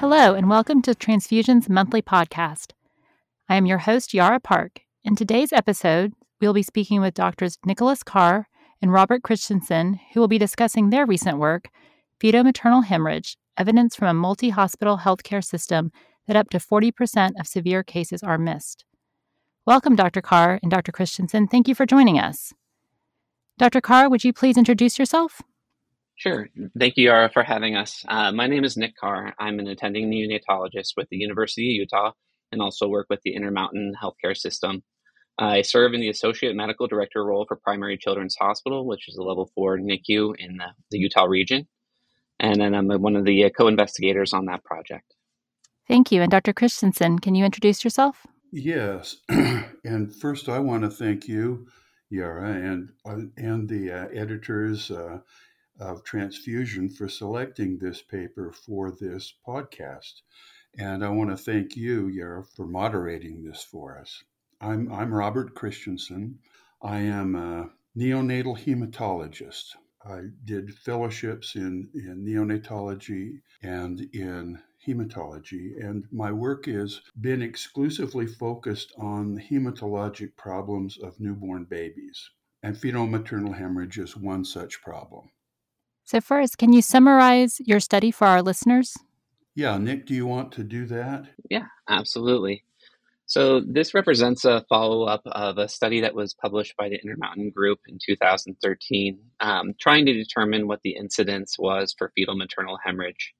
Hello, and welcome to Transfusion's monthly podcast. I am your host, Yara Park. In today's episode, we'll be speaking with doctors Nicholas Carr and Robert Christensen, who will be discussing their recent work, Fetal Maternal Hemorrhage Evidence from a Multi Hospital Healthcare System that up to 40% of severe cases are missed. Welcome, Dr. Carr and Dr. Christensen. Thank you for joining us. Dr. Carr, would you please introduce yourself? Sure. Thank you, Yara, for having us. Uh, my name is Nick Carr. I'm an attending neonatologist with the University of Utah and also work with the Intermountain Healthcare System. I serve in the Associate Medical Director role for Primary Children's Hospital, which is a level four NICU in the, the Utah region. And then I'm one of the uh, co investigators on that project. Thank you. And Dr. Christensen, can you introduce yourself? Yes. and first, I want to thank you, Yara, and, uh, and the uh, editors uh, of Transfusion for selecting this paper for this podcast. And I want to thank you, Yara, for moderating this for us. I'm, I'm Robert Christensen. I am a neonatal hematologist. I did fellowships in, in neonatology and in hematology, and my work has been exclusively focused on hematologic problems of newborn babies. And fetal maternal hemorrhage is one such problem. So, first, can you summarize your study for our listeners? Yeah, Nick, do you want to do that? Yeah, absolutely. So, this represents a follow up of a study that was published by the Intermountain Group in 2013, um, trying to determine what the incidence was for fetal maternal hemorrhage.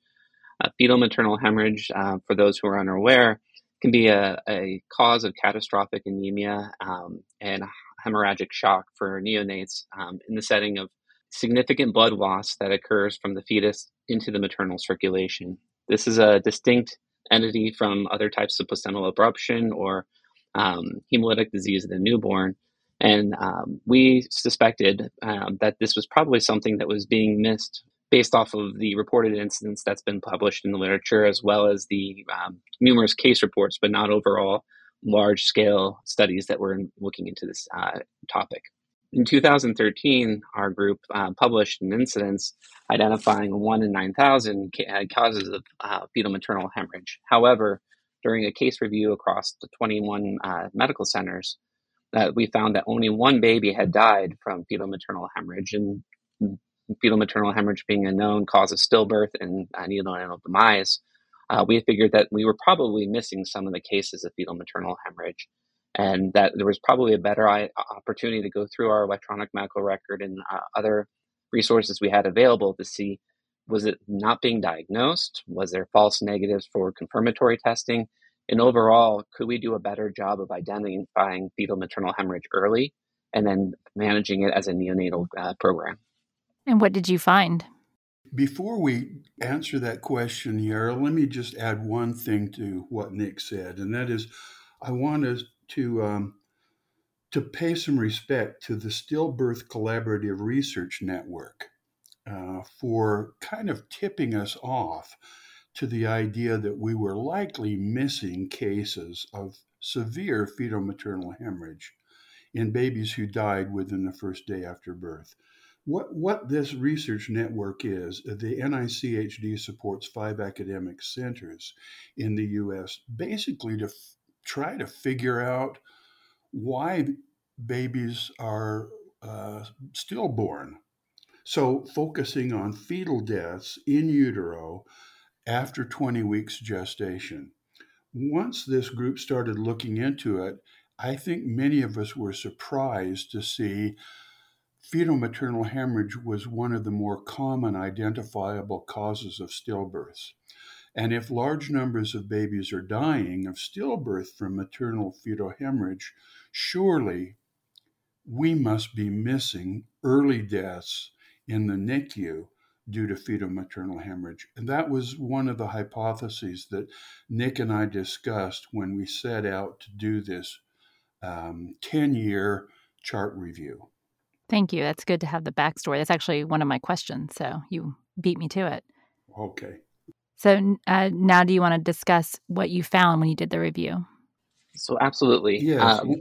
Uh, fetal maternal hemorrhage, uh, for those who are unaware, can be a, a cause of catastrophic anemia um, and hemorrhagic shock for neonates um, in the setting of significant blood loss that occurs from the fetus into the maternal circulation. This is a distinct entity from other types of placental abruption or um, hemolytic disease of the newborn. And um, we suspected um, that this was probably something that was being missed based off of the reported incidents that's been published in the literature, as well as the um, numerous case reports, but not overall large scale studies that were looking into this uh, topic. In 2013, our group uh, published an incidence identifying 1 in 9,000 ca- uh, causes of uh, fetal maternal hemorrhage. However, during a case review across the 21 uh, medical centers, uh, we found that only one baby had died from fetal maternal hemorrhage, and fetal maternal hemorrhage being a known cause of stillbirth and uh, neonatal demise, we figured that we were probably missing some of the cases of fetal maternal hemorrhage and that there was probably a better opportunity to go through our electronic medical record and uh, other resources we had available to see was it not being diagnosed? Was there false negatives for confirmatory testing? And overall could we do a better job of identifying fetal maternal hemorrhage early and then managing it as a neonatal uh, program? And what did you find? Before we answer that question, Yara, let me just add one thing to what Nick said, and that is I want to to um, to pay some respect to the Stillbirth Collaborative Research Network uh, for kind of tipping us off to the idea that we were likely missing cases of severe fetal maternal hemorrhage in babies who died within the first day after birth. What, what this research network is, the NICHD supports five academic centers in the US basically to try to figure out why babies are uh, stillborn. So, focusing on fetal deaths in utero after 20 weeks gestation. Once this group started looking into it, I think many of us were surprised to see fetal maternal hemorrhage was one of the more common identifiable causes of stillbirths. And if large numbers of babies are dying of stillbirth from maternal fetal hemorrhage, surely we must be missing early deaths in the NICU due to fetal maternal hemorrhage. And that was one of the hypotheses that Nick and I discussed when we set out to do this 10 um, year chart review. Thank you. That's good to have the backstory. That's actually one of my questions. So you beat me to it. Okay. So uh, now, do you want to discuss what you found when you did the review? So, absolutely. Yes. Um,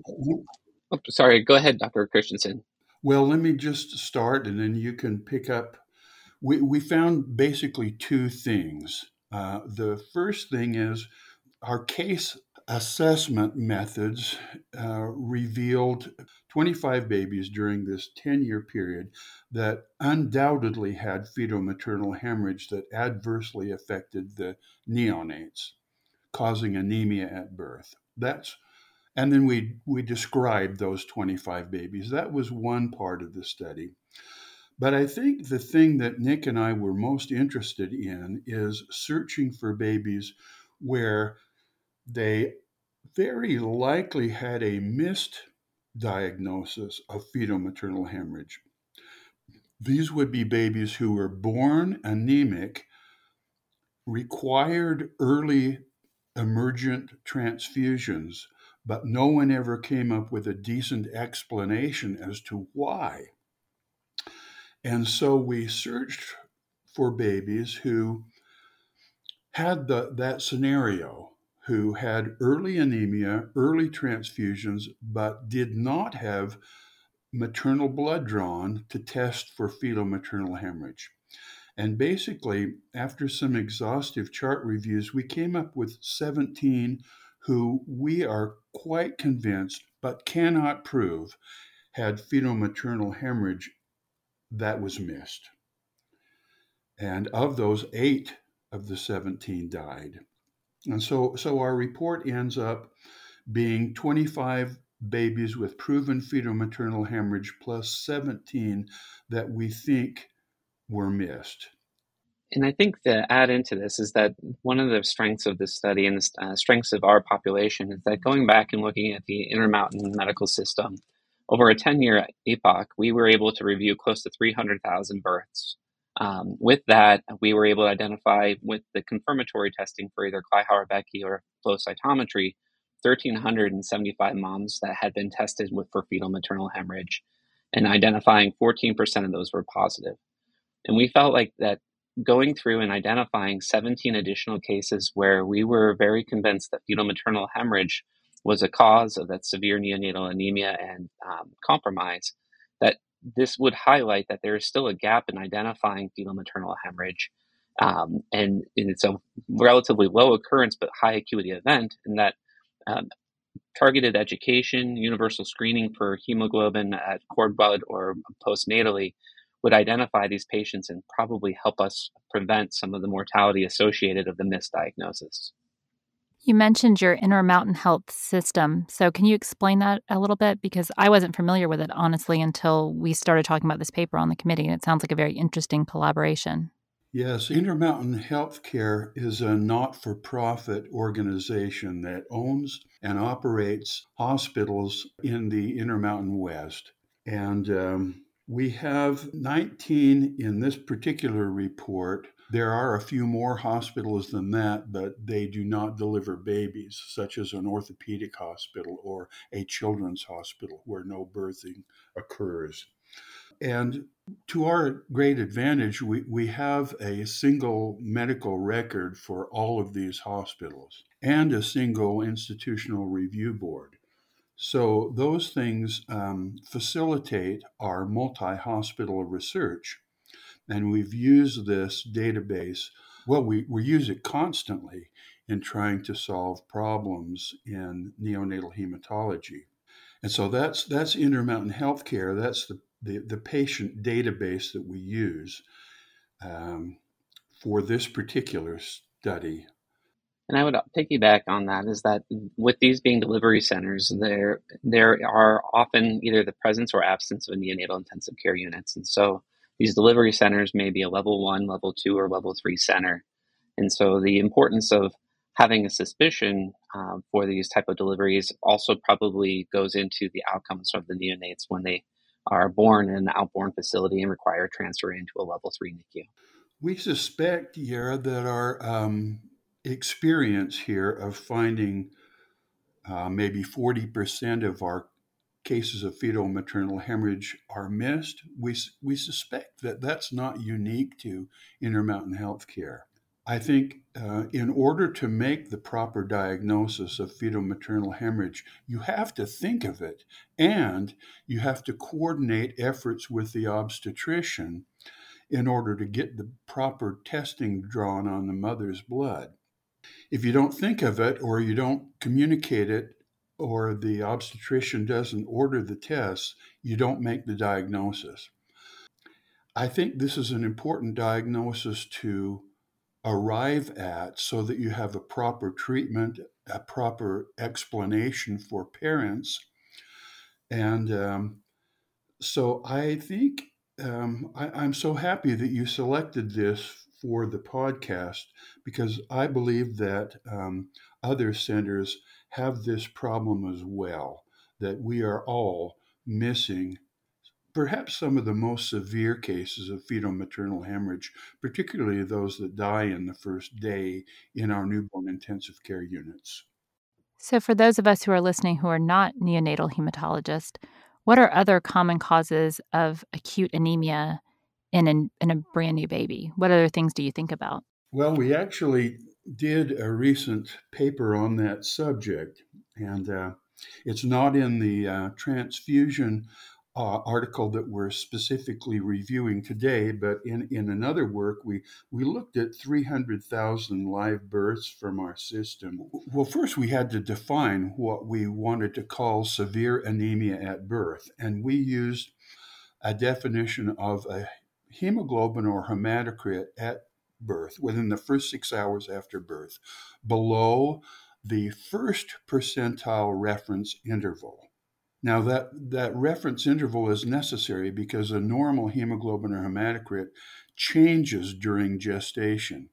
oh, sorry, go ahead, Dr. Christensen. Well, let me just start and then you can pick up. We, we found basically two things. Uh, the first thing is our case assessment methods uh, revealed 25 babies during this 10 year period that undoubtedly had fetal maternal hemorrhage that adversely affected the neonates, causing anemia at birth. That's and then we we described those 25 babies. That was one part of the study. But I think the thing that Nick and I were most interested in is searching for babies where they very likely had a missed diagnosis of fetal maternal hemorrhage. These would be babies who were born anemic, required early emergent transfusions, but no one ever came up with a decent explanation as to why. And so we searched for babies who had the, that scenario who had early anemia, early transfusions, but did not have maternal blood drawn to test for fetal maternal hemorrhage. And basically, after some exhaustive chart reviews, we came up with 17 who we are quite convinced but cannot prove had fetal maternal hemorrhage that was missed. And of those, eight of the 17 died. And so, so our report ends up being 25 babies with proven fetal maternal hemorrhage plus 17 that we think were missed. And I think to add into this is that one of the strengths of this study and the uh, strengths of our population is that going back and looking at the Intermountain medical system, over a 10 year epoch, we were able to review close to 300,000 births um, with that, we were able to identify with the confirmatory testing for either Kleihauer-Betke or flow cytometry, 1,375 moms that had been tested with for fetal maternal hemorrhage, and identifying 14% of those were positive. And we felt like that going through and identifying 17 additional cases where we were very convinced that fetal maternal hemorrhage was a cause of that severe neonatal anemia and um, compromise, that this would highlight that there is still a gap in identifying fetal maternal hemorrhage. Um, and, and, it's a relatively low occurrence but high acuity event, and that um, targeted education, universal screening for hemoglobin at cord blood or postnatally would identify these patients and probably help us prevent some of the mortality associated of the misdiagnosis. You mentioned your Intermountain Health system. So, can you explain that a little bit? Because I wasn't familiar with it, honestly, until we started talking about this paper on the committee. And it sounds like a very interesting collaboration. Yes, Intermountain Healthcare is a not for profit organization that owns and operates hospitals in the Intermountain West. And um, we have 19 in this particular report there are a few more hospitals than that, but they do not deliver babies, such as an orthopedic hospital or a children's hospital where no birthing occurs. And to our great advantage, we, we have a single medical record for all of these hospitals and a single institutional review board. So those things um, facilitate our multi hospital research. And we've used this database, well, we, we use it constantly in trying to solve problems in neonatal hematology. And so that's that's Intermountain Healthcare. That's the, the, the patient database that we use um, for this particular study. And I would piggyback on that is that with these being delivery centers, there there are often either the presence or absence of neonatal intensive care units, and so these delivery centers may be a level one, level two, or level three center. And so the importance of having a suspicion um, for these type of deliveries also probably goes into the outcomes of the neonates when they are born in an outborn facility and require transfer into a level three NICU. We suspect, Yara, that our um, experience here of finding uh, maybe 40% of our cases of fetal maternal hemorrhage are missed, we, we suspect that that's not unique to Intermountain Healthcare. I think uh, in order to make the proper diagnosis of fetal maternal hemorrhage, you have to think of it and you have to coordinate efforts with the obstetrician in order to get the proper testing drawn on the mother's blood. If you don't think of it or you don't communicate it or the obstetrician doesn't order the tests, you don't make the diagnosis. I think this is an important diagnosis to arrive at so that you have a proper treatment, a proper explanation for parents. And um, so I think um, I, am so happy that you selected this for the podcast because I believe that um, other centers have this problem as well, that we are all missing perhaps some of the most severe cases of fetal maternal hemorrhage, particularly those that die in the first day in our newborn intensive care units. So, for those of us who are listening who are not neonatal hematologists, what are other common causes of acute anemia in, an, in a brand new baby? What other things do you think about? Well, we actually did a recent paper on that subject, and uh, it's not in the uh, transfusion uh, article that we're specifically reviewing today, but in, in another work, we, we looked at 300,000 live births from our system. Well, first, we had to define what we wanted to call severe anemia at birth, and we used a definition of a hemoglobin or hematocrit at birth, within the first six hours after birth, below the first percentile reference interval. Now, that, that reference interval is necessary because a normal hemoglobin or hematocrit changes during gestation.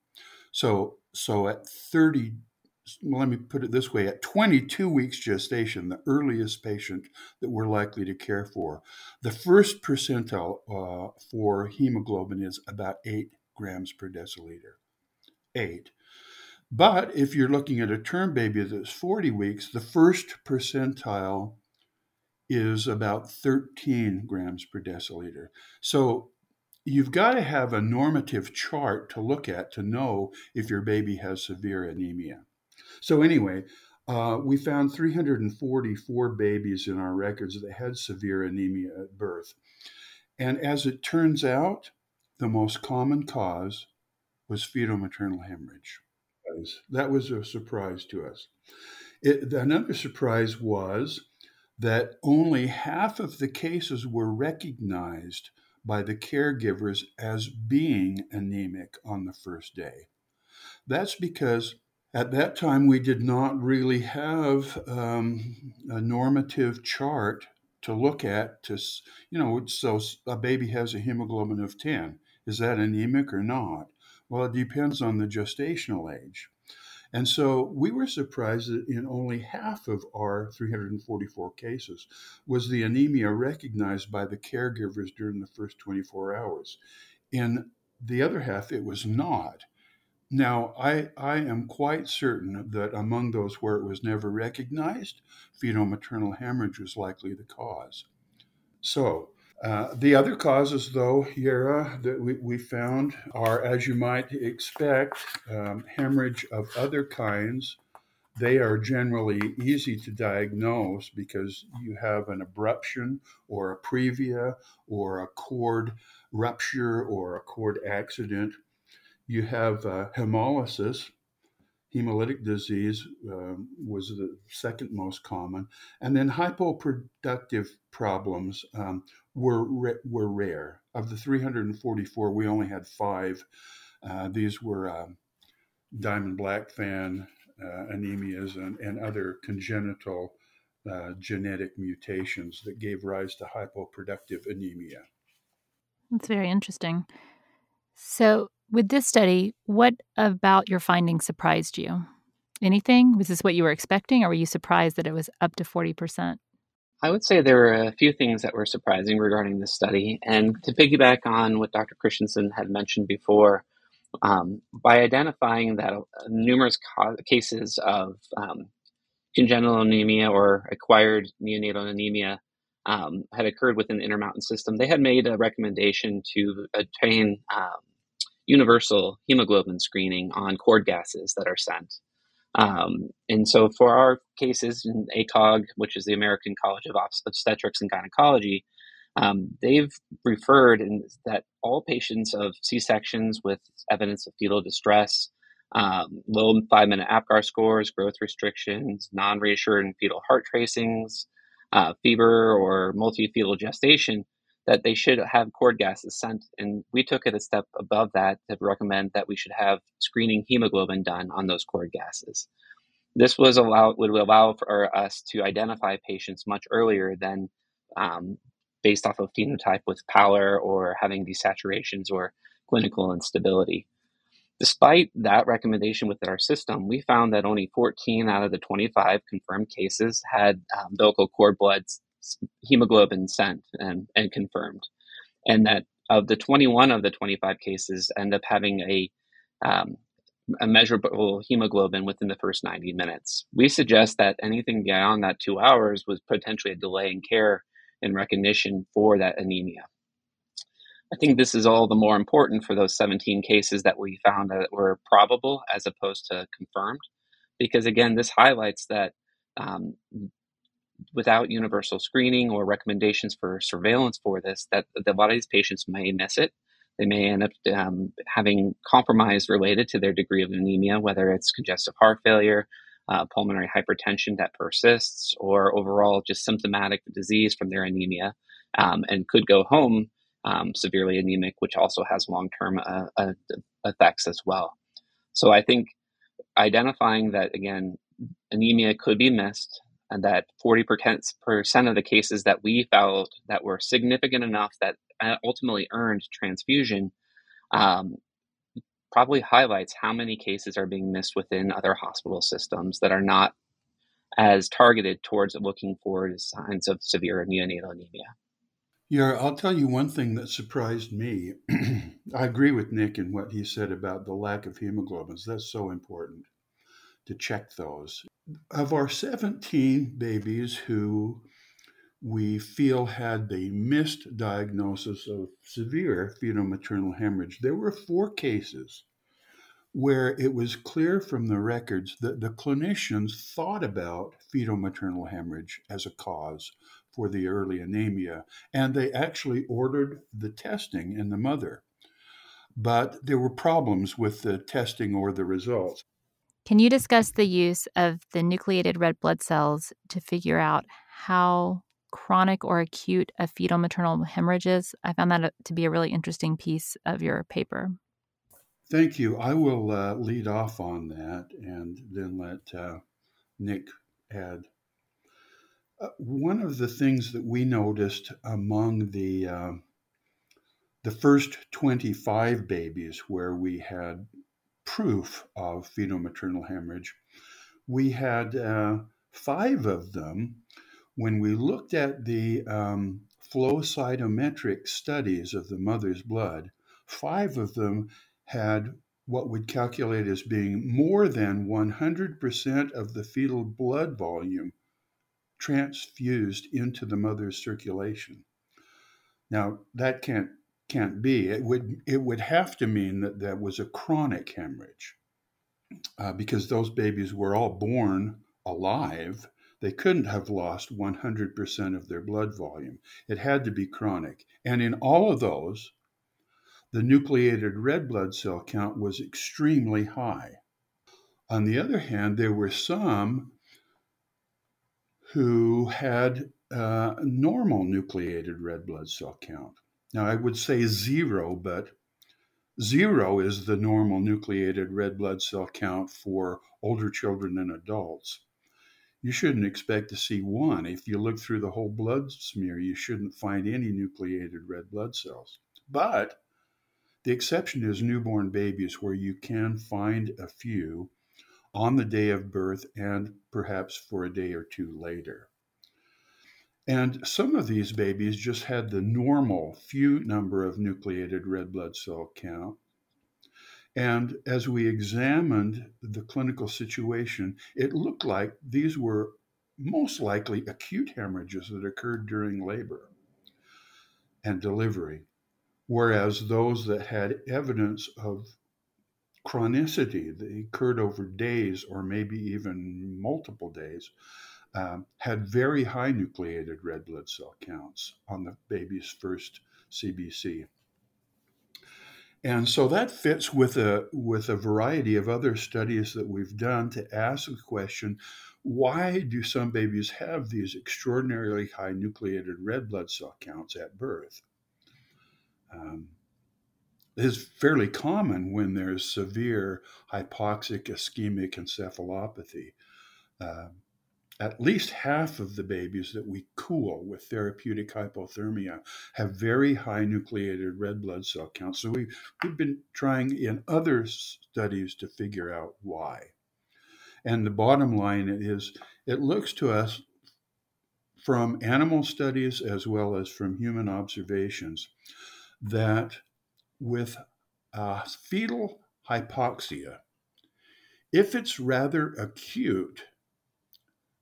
So, so at 30, well, let me put it this way at 22 weeks gestation, the earliest patient that we're likely to care for, the first percentile uh, for hemoglobin is about 8 grams per deciliter. 8. But if you're looking at a term baby that's 40 weeks, the first percentile is about 13 grams per deciliter. So you've got to have a normative chart to look at to know if your baby has severe anemia. So, anyway, uh, we found 344 babies in our records that had severe anemia at birth. And as it turns out, the most common cause was fetal maternal hemorrhage. That was a surprise to us. It, another surprise was that only half of the cases were recognized by the caregivers as being anemic on the first day. That's because at that time we did not really have um, a normative chart to look at to you know so a baby has a hemoglobin of 10 is that anemic or not well it depends on the gestational age and so we were surprised that in only half of our 344 cases was the anemia recognized by the caregivers during the first 24 hours. In the other half, it was not. Now, I, I am quite certain that among those where it was never recognized, fetal maternal hemorrhage was likely the cause. So, uh, the other causes, though, Yara, that we, we found are, as you might expect, um, hemorrhage of other kinds. They are generally easy to diagnose because you have an abruption or a previa or a cord rupture or a cord accident. You have uh, hemolysis, hemolytic disease um, was the second most common, and then hypoproductive problems um, were were rare. Of the 344, we only had five. Uh, these were um, Diamond-Blackfan uh, anemias and, and other congenital uh, genetic mutations that gave rise to hypoproductive anemia. That's very interesting. So, with this study, what about your findings surprised you? Anything? Was this what you were expecting, or were you surprised that it was up to 40%? I would say there were a few things that were surprising regarding this study. And to piggyback on what Dr. Christensen had mentioned before, um, by identifying that uh, numerous ca- cases of um, congenital anemia or acquired neonatal anemia um, had occurred within the Intermountain system, they had made a recommendation to obtain um, universal hemoglobin screening on cord gases that are sent. Um, and so for our cases in ACOG, which is the American College of Obstetrics and Gynecology, Um, they've referred that all patients of C sections with evidence of fetal distress, um, low five minute APGAR scores, growth restrictions, non reassuring fetal heart tracings, uh, fever, or multi fetal gestation, that they should have cord gases sent. And we took it a step above that to recommend that we should have screening hemoglobin done on those cord gases. This was allow would allow for us to identify patients much earlier than um, based off of phenotype with pallor or having desaturations or clinical instability. Despite that recommendation within our system, we found that only 14 out of the 25 confirmed cases had um, umbilical cord blood hemoglobin sent and, and confirmed. And that of the 21 of the 25 cases end up having a, um, a measurable hemoglobin within the first 90 minutes. We suggest that anything beyond that two hours was potentially a delay in care and recognition for that anemia. I think this is all the more important for those 17 cases that we found that were probable as opposed to confirmed, because again, this highlights that um, without universal screening or recommendations for surveillance for this, that, that a lot of these patients may miss it. They may end up um, having compromise related to their degree of anemia, whether it's congestive heart failure, uh, pulmonary hypertension that persists, or overall just symptomatic disease from their anemia, um, and could go home um, severely anemic, which also has long term uh, uh, effects as well. So I think identifying that, again, anemia could be missed, and that 40% of the cases that we felt that were significant enough that uh, ultimately earned transfusion um, probably highlights how many cases are being missed within other hospital systems that are not as targeted towards looking for signs of severe neonatal anemia. Yeah, I'll tell you one thing that surprised me. I agree with Nick in what he said about the lack of hemoglobins. That's so important to check those. Of our 17 babies who we feel had the missed diagnosis of severe fetal maternal hemorrhage, there were four cases where it was clear from the records that the clinicians thought about fetal maternal hemorrhage as a cause for the early anemia, and they actually ordered the testing in the mother. But there were problems with the testing or the results. Can you discuss the use of the nucleated red blood cells to figure out how chronic or acute a fetal maternal hemorrhage is? I found that to be a really interesting piece of your paper. Thank you. I will uh, lead off on that and then let uh, Nick add. Uh, one of the things that we noticed among the uh, the first 25 babies where we had proof of fetal maternal hemorrhage, we had uh, five of them when we looked at the um, flow cytometric studies of the mother's blood. Five of them had what would calculate as being more than 100% of the fetal blood volume transfused into the mother's circulation. Now, that can't can't be. It would it would have to mean that that was a chronic hemorrhage, uh, because those babies were all born alive. They couldn't have lost 100% of their blood volume. It had to be chronic. And in all of those, the nucleated red blood cell count was extremely high. On the other hand, there were some who had uh, normal nucleated red blood cell count. Now, I would say zero, but zero is the normal nucleated red blood cell count for older children and adults. You shouldn't expect to see one. If you look through the whole blood smear, you shouldn't find any nucleated red blood cells. But the exception is newborn babies, where you can find a few on the day of birth and perhaps for a day or two later. And some of these babies just had the normal few number of nucleated red blood cell count. And as we examined the clinical situation, it looked like these were most likely acute hemorrhages that occurred during labor and delivery whereas those that had evidence of chronicity that occurred over days or maybe even multiple days, um, had very high nucleated red blood cell counts on the baby's first CBC. And so that fits with a with a variety of other studies that we've done to ask the question, why do some babies have these extraordinarily high nucleated red blood cell counts at birth? Um, is fairly common when there's severe hypoxic ischemic encephalopathy. Uh, at least half of the babies that we cool with therapeutic hypothermia have very high nucleated red blood cell counts. So we, we've been trying in other studies to figure out why. And the bottom line is it looks to us from animal studies as well as from human observations that with uh, fetal hypoxia, if it's rather acute,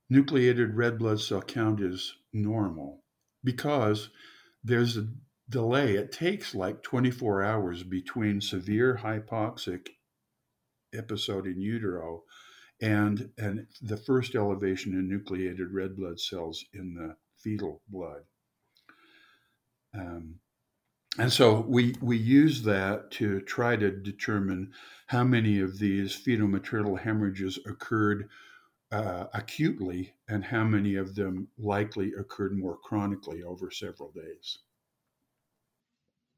nucleated red blood cell count is normal because there's a delay. It takes like 24 hours between severe hypoxic episode in utero and, and the first elevation in nucleated red blood cells in the fetal blood. Um, and so we, we use that to try to determine how many of these fetal maternal hemorrhages occurred uh, acutely and how many of them likely occurred more chronically over several days.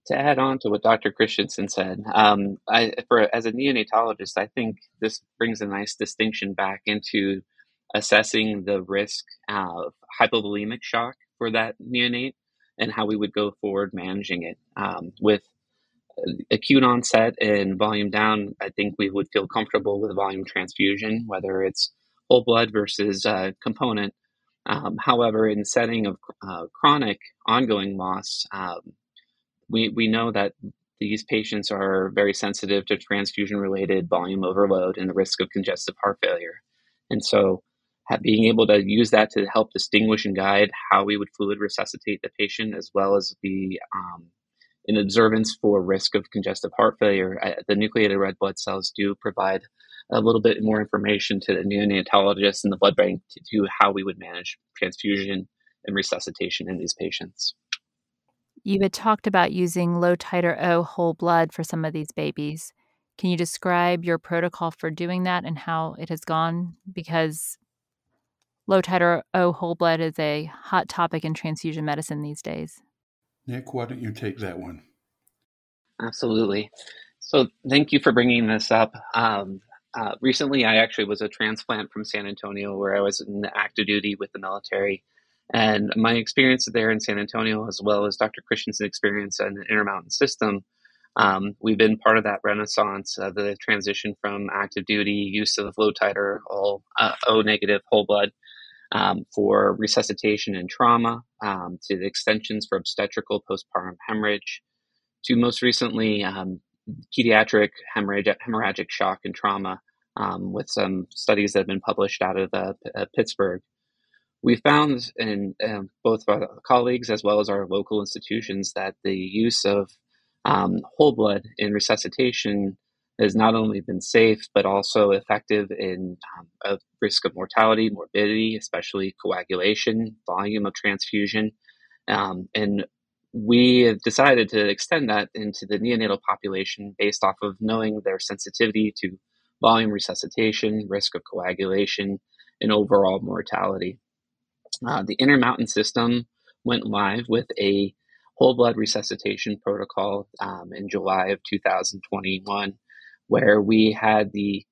To add on to what Dr. Christensen said, um, I, for as a neonatologist, I think this brings a nice distinction back into assessing the risk of hypovolemic shock for that neonate and how we would go forward managing it. Um, with acute onset and volume down, I think we would feel comfortable with volume transfusion, whether it's whole blood versus uh, component. Um, however, in setting of uh, chronic ongoing loss, um, we, we know that these patients are very sensitive to transfusion related volume overload and the risk of congestive heart failure. And so being able to use that to help distinguish and guide how we would fluid resuscitate the patient, as well as be um, in observance for risk of congestive heart failure. Uh, the nucleated red blood cells do provide a little bit more information to the neonatologists and the blood bank to do how we would manage transfusion and resuscitation in these patients. You had talked about using low titer O whole blood for some of these babies. Can you describe your protocol for doing that and how it has gone? Because low titer O whole blood is a hot topic in transfusion medicine these days. Nick, why don't you take that one? Absolutely. So, thank you for bringing this up. Um, uh, recently, I actually was a transplant from San Antonio where I was in active duty with the military. And my experience there in San Antonio, as well as Dr. Christensen's experience in the Intermountain system, um, we've been part of that renaissance, uh, the transition from active duty, use of low titer, all uh, O negative whole blood um, for resuscitation and trauma, um, to the extensions for obstetrical postpartum hemorrhage, to most recently um, pediatric hemorrhagic shock and trauma um, with some studies that have been published out of uh, uh, Pittsburgh. We found in um, both our colleagues as well as our local institutions that the use of um, whole blood in resuscitation has not only been safe but also effective in um, risk of mortality, morbidity, especially coagulation, volume of transfusion, um, and we have decided to extend that into the neonatal population based off of knowing their sensitivity to volume resuscitation, risk of coagulation, and overall mortality. Uh, the Intermountain system went live with a whole blood resuscitation protocol um, in July of 2021, where we had the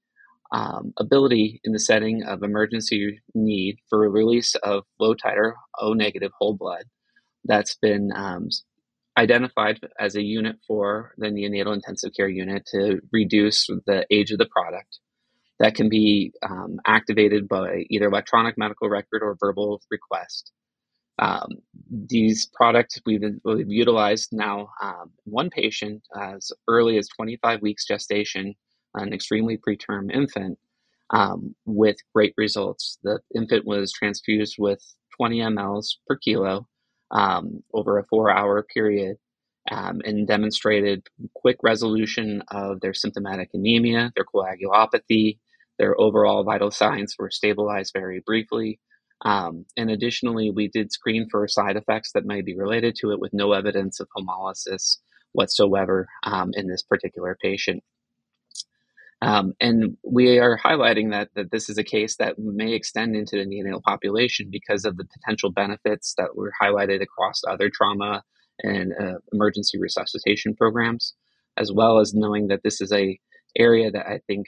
um, ability in the setting of emergency need for release of low titer O negative whole blood that's been um, identified as a unit for the neonatal intensive care unit to reduce the age of the product. That can be um, activated by either electronic medical record or verbal request. Um, these products we've, we've utilized now um, one patient as early as 25 weeks gestation, an extremely preterm infant, um, with great results. The infant was transfused with 20 mLs per kilo um, over a four hour period um, and demonstrated quick resolution of their symptomatic anemia, their coagulopathy, their overall vital signs were stabilized very briefly. Um, and additionally, we did screen for side effects that might be related to it with no evidence of hemolysis whatsoever um, in this particular patient. Um, and we are highlighting that, that this is a case that may extend into the neonatal population because of the potential benefits that were highlighted across other trauma and uh, emergency resuscitation programs, as well as knowing that this is a area that I think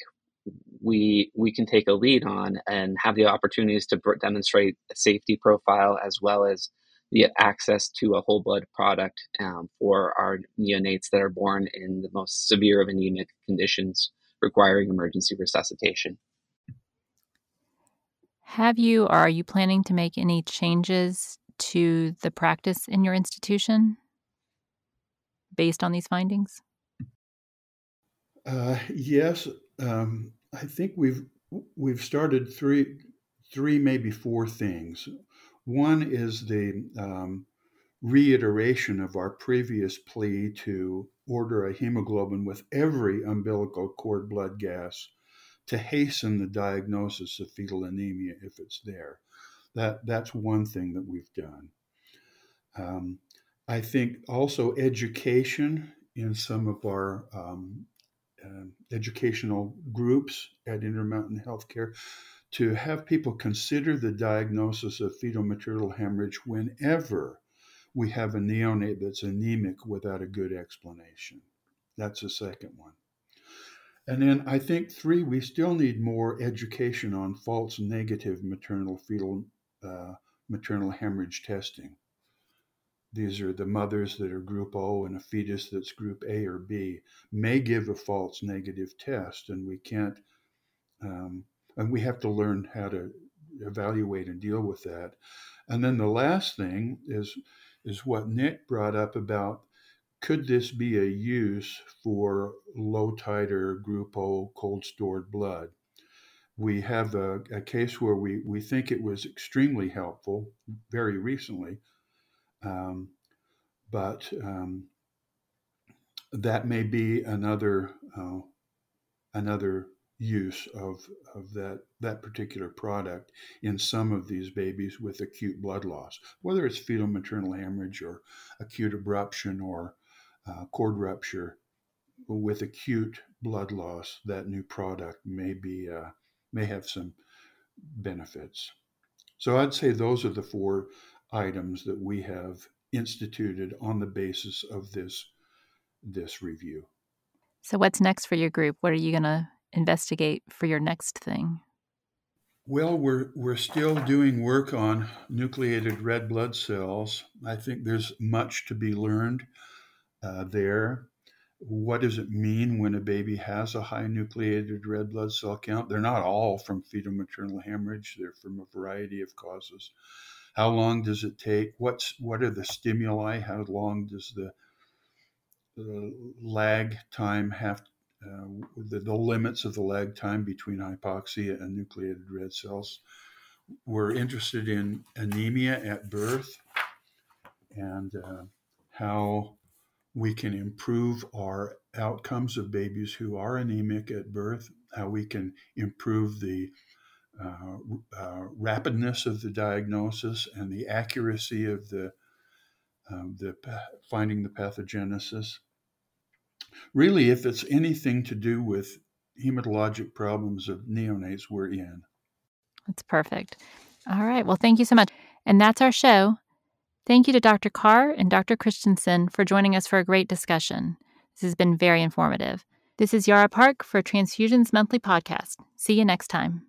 we we can take a lead on and have the opportunities to demonstrate a safety profile as well as the access to a whole blood product um, for our neonates that are born in the most severe of anemic conditions requiring emergency resuscitation. Have you or are you planning to make any changes to the practice in your institution based on these findings? Uh, yes, um, I think we've we've started three, three maybe four things. One is the um, reiteration of our previous plea to order a hemoglobin with every umbilical cord blood gas to hasten the diagnosis of fetal anemia if it's there. That that's one thing that we've done. Um, I think also education in some of our um, uh, educational groups at Intermountain Healthcare to have people consider the diagnosis of fetal maternal hemorrhage whenever we have a neonate that's anemic without a good explanation. That's the second one. And then I think three, we still need more education on false negative maternal fetal uh, maternal hemorrhage testing. These are the mothers that are group O and a fetus that's group A or B may give a false negative test, and we can't, um, and we have to learn how to evaluate and deal with that. And then the last thing is is what Nick brought up about could this be a use for low titer group O cold stored blood? We have a, a case where we, we think it was extremely helpful very recently um, but um, that may be another uh, another use of, of that, that particular product in some of these babies with acute blood loss, whether it's fetal maternal hemorrhage or acute abruption or uh, cord rupture. With acute blood loss, that new product may be uh, may have some benefits. So I'd say those are the four items that we have instituted on the basis of this this review. So what's next for your group? What are you going to investigate for your next thing? Well, we're we're still doing work on nucleated red blood cells. I think there's much to be learned uh, there. What does it mean when a baby has a high nucleated red blood cell count? They're not all from fetal maternal hemorrhage. They're from a variety of causes. How long does it take? What's what are the stimuli? How long does the, the lag time have? Uh, the, the limits of the lag time between hypoxia and nucleated red cells. We're interested in anemia at birth and uh, how we can improve our outcomes of babies who are anemic at birth, how we can improve the uh, uh, rapidness of the diagnosis and the accuracy of the, um, the finding the pathogenesis. Really, if it's anything to do with hematologic problems of neonates, we're in. That's perfect. All right. Well, thank you so much. And that's our show. Thank you to Dr. Carr and Dr. Christensen for joining us for a great discussion. This has been very informative. This is Yara Park for Transfusions Monthly Podcast. See you next time.